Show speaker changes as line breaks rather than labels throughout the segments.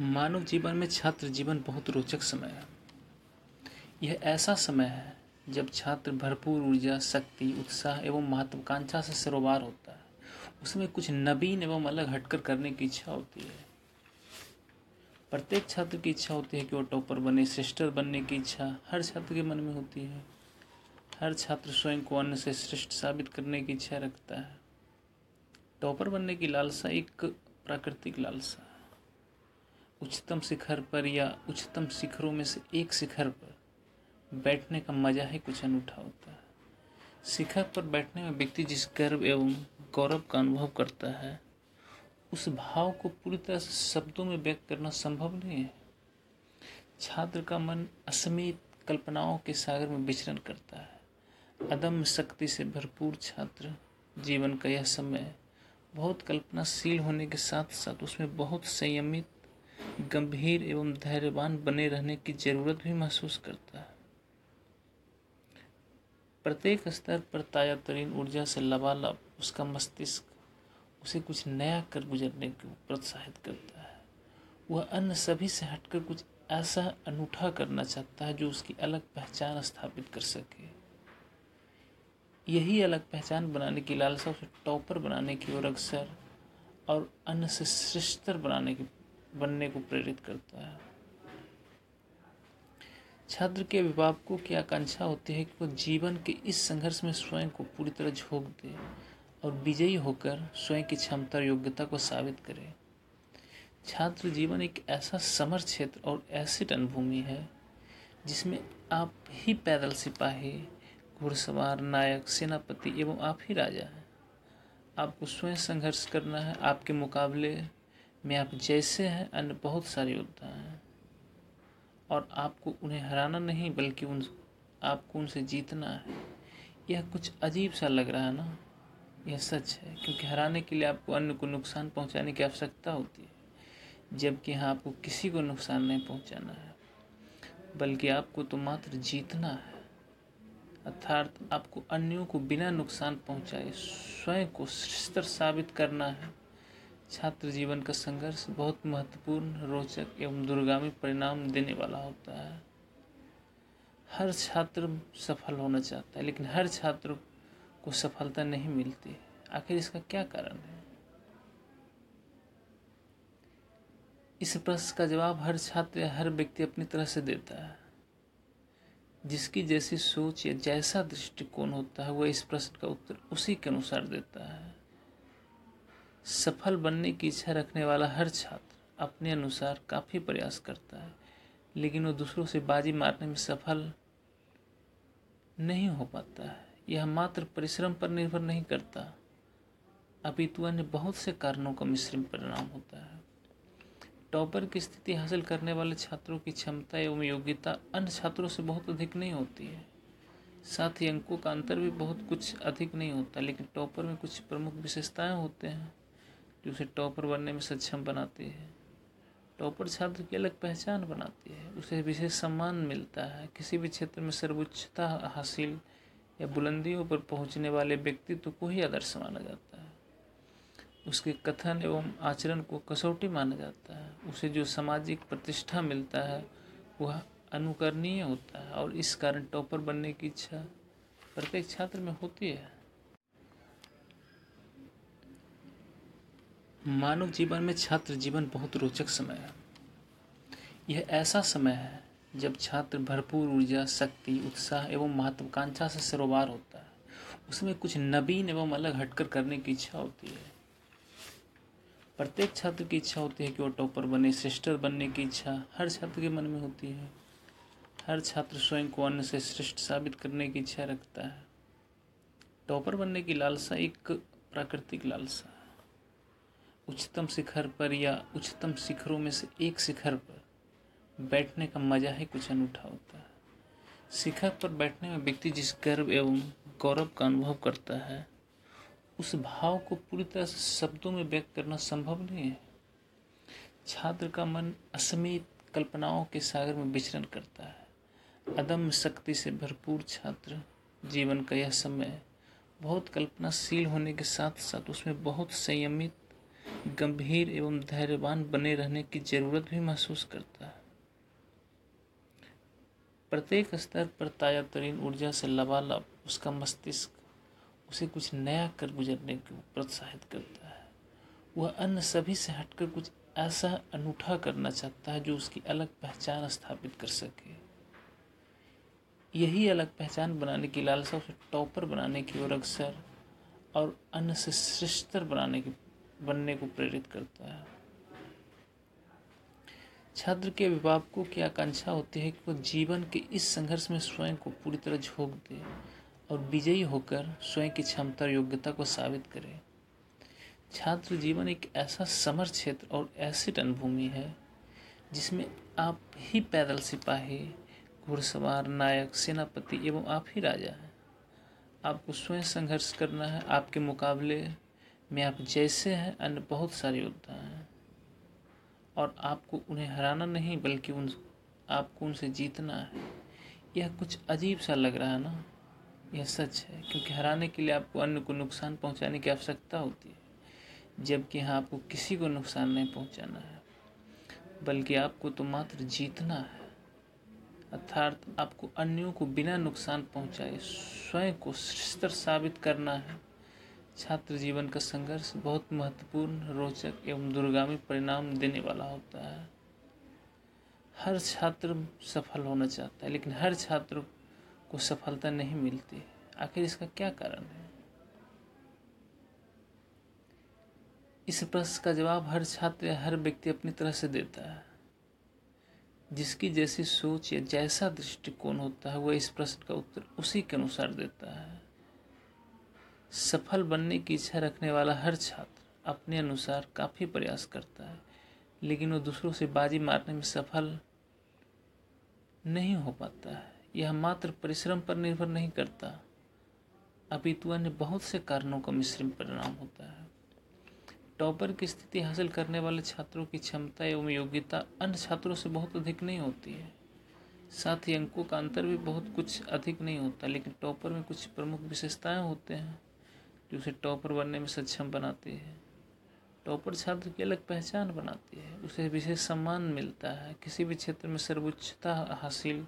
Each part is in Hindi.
मानव जीवन में छात्र जीवन बहुत रोचक समय है। यह ऐसा समय है जब छात्र भरपूर ऊर्जा, शक्ति, उत्साह एवं महत्वाकांक्षा से सरोबार होता है। उसमें कुछ नवीन एवं अलग हटकर करने की इच्छा होती है। प्रत्येक छात्र की इच्छा होती है कि वो टॉपर बने सिस्टर बनने की इच्छा हर छात्र के मन में होती है। हर छात्र स्वयं को अन्य से श्रेष्ठ साबित करने की इच्छा रखता है। टॉपर बनने की लालसा एक प्राकृतिक लालसा उच्चतम शिखर पर या उच्चतम शिखरों में से एक शिखर पर बैठने का मज़ा ही कुछ अनूठा होता है। शिखर पर बैठने में व्यक्ति जिस गर्व एवं गौरव का अनुभव करता है, उस भाव को पूरी तरह से शब्दों में व्यक्त करना संभव नहीं है। छात्र का मन असीमित कल्पनाओं के सागर में विचरण करता है। अदम्य शक्ति से भरपूर छात्र जीवन का यह समय बहुत कल्पनाशील होने के साथ साथ उसमें बहुत संयमित गंभीर एवं धैर्यवान बने रहने की ज़रूरत भी महसूस करता है। प्रत्येक स्तर पर ताज़ा तरीन ऊर्जा से लबालब, उसका मस्तिष्क उसे कुछ नया कर गुजरने को प्रोत्साहित करता है। वह अन्य सभी से हटकर कुछ ऐसा अनूठा करना चाहता है जो उसकी अलग पहचान स्थापित कर सके। यही अलग पहचान बनाने की लालसा उसे टॉपर बनाने की ओर अक्सर और अन्य से श्रेष्ठतर बनाने की बनने को प्रेरित करता है। छात्र के अभिभावकों की आकांक्षा होती है कि वो जीवन के इस संघर्ष में स्वयं को पूरी तरह झोंक दे और विजयी होकर स्वयं की क्षमता और योग्यता को साबित करे? छात्र जीवन एक ऐसा समर क्षेत्र और ऐसी रणभूमि है जिसमें आप ही पैदल सिपाही, घुड़सवार, नायक, सेनापति एवं आप ही राजा हैं। आपको स्वयं संघर्ष करना है, आपके मुकाबले में आप जैसे हैं, अन्य बहुत सारे योद्धा हैं। और आपको उन्हें हराना नहीं, बल्कि उन, आपको उनसे जीतना है। यह कुछ अजीब सा लग रहा है ना? यह सच है, क्योंकि हराने के लिए आपको अन्य को नुकसान पहुँचाने की आवश्यकता होती है, जबकि यहाँ आपको किसी को नुकसान नहीं पहुंचाना है। बल्कि आपको तो मात्र जीतना है। अर्थात आपको अन्यों को बिना नुकसान पहुँचाए, स्वयं को श्रेष्ठ साबित करना है। छात्र जीवन का संघर्ष बहुत महत्वपूर्ण, रोचक एवं दुर्गामी परिणाम देने वाला होता है। हर छात्र सफल होना चाहता है, लेकिन हर छात्र को सफलता नहीं मिलती। आखिर इसका क्या कारण है? इस प्रश्न का जवाब हर छात्र या हर व्यक्ति अपनी तरह से देता है। जिसकी जैसी सोच या जैसा दृष्टिकोण होता है, वह इस प्रश्न का उत्तर उसी के अनुसार देता है। सफल बनने की इच्छा रखने वाला हर छात्र अपने अनुसार काफ़ी प्रयास करता है, लेकिन वो दूसरों से बाजी मारने में सफल नहीं हो पाता है। यह मात्र परिश्रम पर निर्भर नहीं करता। अपितु अन्य बहुत से कारणों का मिश्रण परिणाम होता है। टॉपर की स्थिति हासिल करने वाले छात्रों की क्षमता एवं योग्यता अन्य छात्रों से बहुत अधिक नहीं होती है। साथ ही अंकों का अंतर भी बहुत कुछ अधिक नहीं होता, लेकिन टॉपर में कुछ प्रमुख विशेषताएँ होते हैं। जो उसे टॉपर बनने में सक्षम बनाती है। टॉपर छात्र की अलग पहचान बनाती है। उसे विशेष सम्मान मिलता है। किसी भी क्षेत्र में सर्वोच्चता हासिल या बुलंदियों पर पहुँचने वाले व्यक्तित्व को ही आदर्श माना जाता है। उसके कथन एवं आचरण को कसौटी माना जाता है। उसे जो सामाजिक प्रतिष्ठा मिलता है, वह अनुकरणीय होता है और इस कारण टॉपर बनने की इच्छा प्रत्येक छात्र में होती है। मानव जीवन में छात्र जीवन बहुत रोचक समय है। यह ऐसा समय है जब छात्र भरपूर ऊर्जा, शक्ति, उत्साह एवं महत्वाकांक्षा से सरोबार होता है। उसमें कुछ नवीन एवं अलग हटकर करने की इच्छा होती है। प्रत्येक छात्र की इच्छा होती है कि वो टॉपर बने सिस्टर बनने की इच्छा हर छात्र के मन में होती है। हर छात्र स्वयं को अन्य से श्रेष्ठ साबित करने की इच्छा रखता है। टॉपर बनने की लालसा एक प्राकृतिक लालसा है। उच्चतम शिखर पर या उच्चतम शिखरों में से एक शिखर पर बैठने का मज़ा ही कुछ अनूठा होता है। शिखर पर बैठने में व्यक्ति जिस गर्व एवं गौरव का अनुभव करता है, उस भाव को पूरी तरह से शब्दों में व्यक्त करना संभव नहीं है। छात्र का मन असीमित कल्पनाओं के सागर में विचरण करता है। अदम्य शक्ति से भरपूर छात्र जीवन का यह समय बहुत कल्पनाशील होने के साथ साथ उसमें बहुत संयमित गंभीर एवं धैर्यवान बने रहने की ज़रूरत भी महसूस करता है। प्रत्येक स्तर पर ताज़ा तरीन ऊर्जा से लबालब, उसका मस्तिष्क उसे कुछ नया कर गुजरने को प्रोत्साहित करता है। वह अन्य सभी से हटकर कुछ ऐसा अनूठा करना चाहता है जो उसकी अलग पहचान स्थापित कर सके। यही अलग पहचान बनाने की लालसा उसे टॉपर बनाने की ओर अक्सर और अन्य से श्रेष्ठतर बनाने की बनने को प्रेरित करता है। छात्र के अभिभावकों की आकांक्षा होती है कि वो जीवन के इस संघर्ष में स्वयं को पूरी तरह झोंक दे और विजयी होकर स्वयं की क्षमता और योग्यता को साबित करे? छात्र जीवन एक ऐसा समर क्षेत्र और ऐसी रणभूमि है, जिसमें आप ही पैदल सिपाही, घुड़सवार, नायक, सेनापति एवं आप ही राजा हैं। आपको स्वयं संघर्ष करना है, आपके मुकाबले में आप जैसे हैं, अन्य बहुत सारे योद्धा हैं। और आपको उन्हें हराना नहीं, बल्कि उन, आपको उनसे जीतना है। यह कुछ अजीब सा लग रहा है ना? यह सच है, क्योंकि हराने के लिए आपको अन्य को नुकसान पहुँचाने की आवश्यकता होती है, जबकि यहाँ आपको किसी को नुकसान नहीं पहुंचाना है। बल्कि आपको तो मात्र जीतना है। अर्थात आपको अन्यों को बिना नुकसान पहुँचाए, स्वयं को श्रेष्ठ साबित करना है। छात्र जीवन का संघर्ष बहुत महत्वपूर्ण, रोचक एवं दुर्गामी परिणाम देने वाला होता है। हर छात्र सफल होना चाहता है, लेकिन हर छात्र को सफलता नहीं मिलती। आखिर इसका क्या कारण है? इस प्रश्न का जवाब हर छात्र या हर व्यक्ति अपनी तरह से देता है। जिसकी जैसी सोच या जैसा दृष्टिकोण होता है, वह इस प्रश्न का उत्तर उसी के अनुसार देता है। सफल बनने की इच्छा रखने वाला हर छात्र अपने अनुसार काफ़ी प्रयास करता है, लेकिन वो दूसरों से बाजी मारने में सफल नहीं हो पाता है। यह मात्र परिश्रम पर निर्भर नहीं करता। अपितु अन्य बहुत से कारणों का मिश्रण परिणाम होता है। टॉपर की स्थिति हासिल करने वाले छात्रों की क्षमता एवं योग्यता अन्य छात्रों से बहुत अधिक नहीं होती है। साथ ही अंकों का अंतर भी बहुत कुछ अधिक नहीं होता, लेकिन टॉपर में कुछ प्रमुख विशेषताएँ होते हैं। जो उसे टॉपर बनने में सक्षम बनाती है, टॉपर छात्र की अलग पहचान बनाती है। उसे विशेष सम्मान मिलता है। किसी भी क्षेत्र में सर्वोच्चता हासिल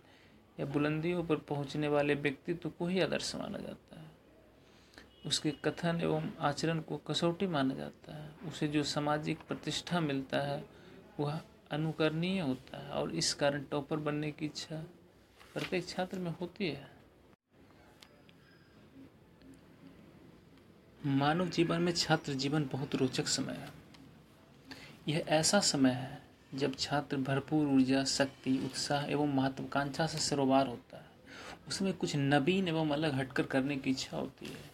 या बुलंदियों पर पहुँचने वाले व्यक्तित्व को ही आदर्श माना जाता है। उसके कथन एवं आचरण को कसौटी माना जाता है। उसे जो सामाजिक प्रतिष्ठा मिलता है, वह अनुकरणीय होता है और इस कारण टॉपर बनने की इच्छा प्रत्येक छात्र में होती है। मानव जीवन में छात्र जीवन बहुत रोचक समय है। यह ऐसा समय है जब छात्र भरपूर ऊर्जा, शक्ति, उत्साह एवं महत्वाकांक्षा से सरोवार होता है। उसमें कुछ नवीन एवं अलग हटकर करने की इच्छा होती है।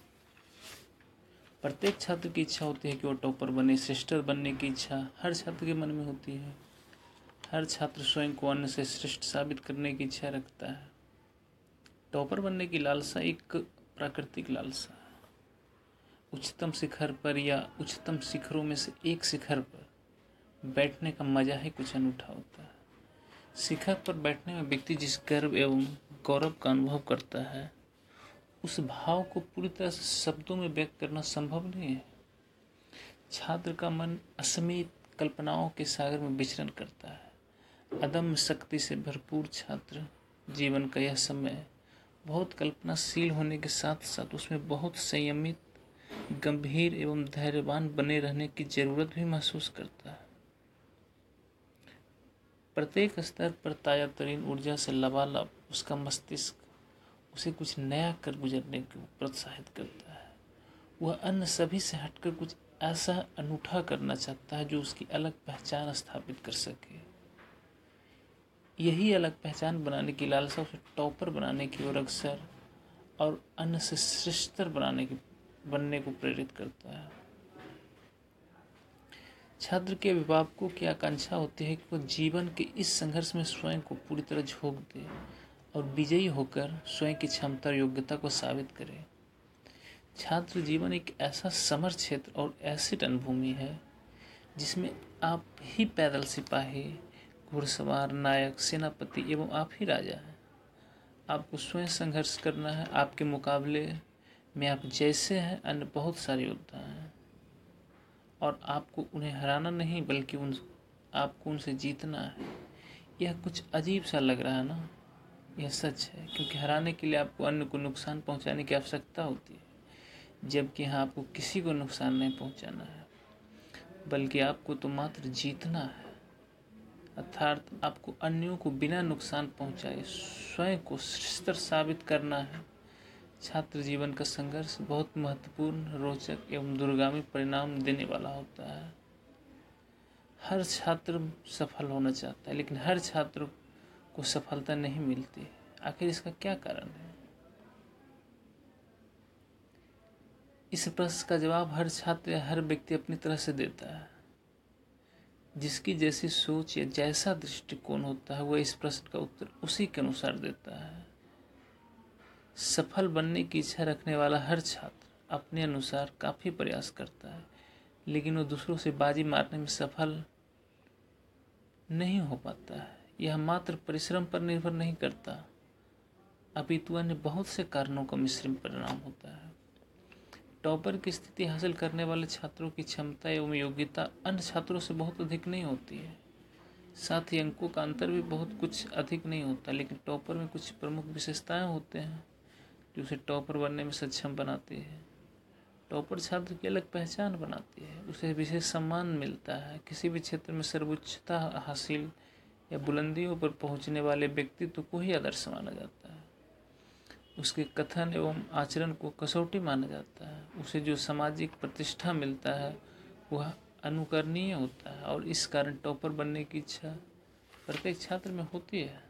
प्रत्येक छात्र की इच्छा होती है कि वो टॉपर बने, श्रेष्ठ बनने की इच्छा हर छात्र के मन में होती है। हर छात्र स्वयं को अन्य से श्रेष्ठ साबित करने की इच्छा रखता है। टॉपर बनने की लालसा एक प्राकृतिक लालसा। उच्चतम शिखर पर या उच्चतम शिखरों में से एक शिखर पर बैठने का मज़ा ही कुछ अनूठा होता है। शिखर पर बैठने में व्यक्ति जिस गर्व एवं गौरव का अनुभव करता है, उस भाव को पूरी तरह से शब्दों में व्यक्त करना संभव नहीं है। छात्र का मन असीमित कल्पनाओं के सागर में विचरण करता है। अदम्य शक्ति से भरपूर छात्र जीवन का यह समय बहुत कल्पनाशील होने के साथ साथ उसमें बहुत संयमित गंभीर एवं धैर्यवान बने रहने की ज़रूरत भी महसूस करता है। प्रत्येक स्तर पर ताज़ा तरीन ऊर्जा से लबालब उसका मस्तिष्क उसे कुछ नया कर गुजरने को प्रोत्साहित करता है। वह अन्य सभी से हटकर कुछ ऐसा अनूठा करना चाहता है जो उसकी अलग पहचान स्थापित कर सके। यही अलग पहचान बनाने की लालसा उसे टॉपर बनाने की ओर अक्सर और अन्य से श्रेष्ठतर बनाने की बनने को प्रेरित करता है। छात्र के अभिभावकों की आकांक्षा होती है कि वो जीवन के इस संघर्ष में स्वयं को पूरी तरह झोंक दे और विजयी होकर स्वयं की क्षमता योग्यता को साबित करे? छात्र जीवन एक ऐसा समर क्षेत्र और ऐसी रणभूमि है जिसमें आप ही पैदल सिपाही, घुड़सवार, नायक, सेनापति एवं आप ही राजा हैं। आपको स्वयं संघर्ष करना है, आपके मुकाबले में आप जैसे हैं, अन्य बहुत सारे योद्धा हैं। और आपको उन्हें हराना नहीं, बल्कि उन, आपको उनसे जीतना है। यह कुछ अजीब सा लग रहा है ना? यह सच है, क्योंकि हराने के लिए आपको अन्य को नुकसान पहुँचाने की आवश्यकता होती है, जबकि यहाँ आपको किसी को नुकसान नहीं पहुंचाना है। बल्कि आपको तो मात्र जीतना है। अर्थात आपको अन्यों को बिना नुकसान पहुँचाए स्वयं को श्रेष्ठ साबित करना है। छात्र जीवन का संघर्ष बहुत महत्वपूर्ण, रोचक एवं दुर्गामी परिणाम देने वाला होता है। हर छात्र सफल होना चाहता है, लेकिन हर छात्र को सफलता नहीं मिलती। आखिर इसका क्या कारण है? इस प्रश्न का जवाब हर छात्र या हर व्यक्ति अपनी तरह से देता है। जिसकी जैसी सोच या जैसा दृष्टिकोण होता है, वह इस प्रश्न का उत्तर उसी के अनुसार देता है। सफल बनने की इच्छा रखने वाला हर छात्र अपने अनुसार काफ़ी प्रयास करता है, लेकिन वो दूसरों से बाजी मारने में सफल नहीं हो पाता है। यह मात्र परिश्रम पर निर्भर नहीं करता। अपितु अन्य बहुत से कारणों का मिश्रण परिणाम होता है। टॉपर की स्थिति हासिल करने वाले छात्रों की क्षमता एवं योग्यता अन्य छात्रों से बहुत अधिक नहीं होती है। साथ ही अंकों का अंतर भी बहुत कुछ अधिक नहीं होता, लेकिन टॉपर में कुछ प्रमुख विशेषताएँ होते हैं। जो उसे टॉपर बनने में सक्षम बनाती है। टॉपर छात्र की अलग पहचान बनाती है। उसे विशेष सम्मान मिलता है। किसी भी क्षेत्र में सर्वोच्चता हासिल या बुलंदियों पर पहुँचने वाले व्यक्तित्व को ही आदर्श माना जाता है। उसके कथन एवं आचरण को कसौटी माना जाता है। उसे जो सामाजिक प्रतिष्ठा मिलता है, वह अनुकरणीय होता है और इस कारण टॉपर बनने की इच्छा प्रत्येक छात्र में होती है।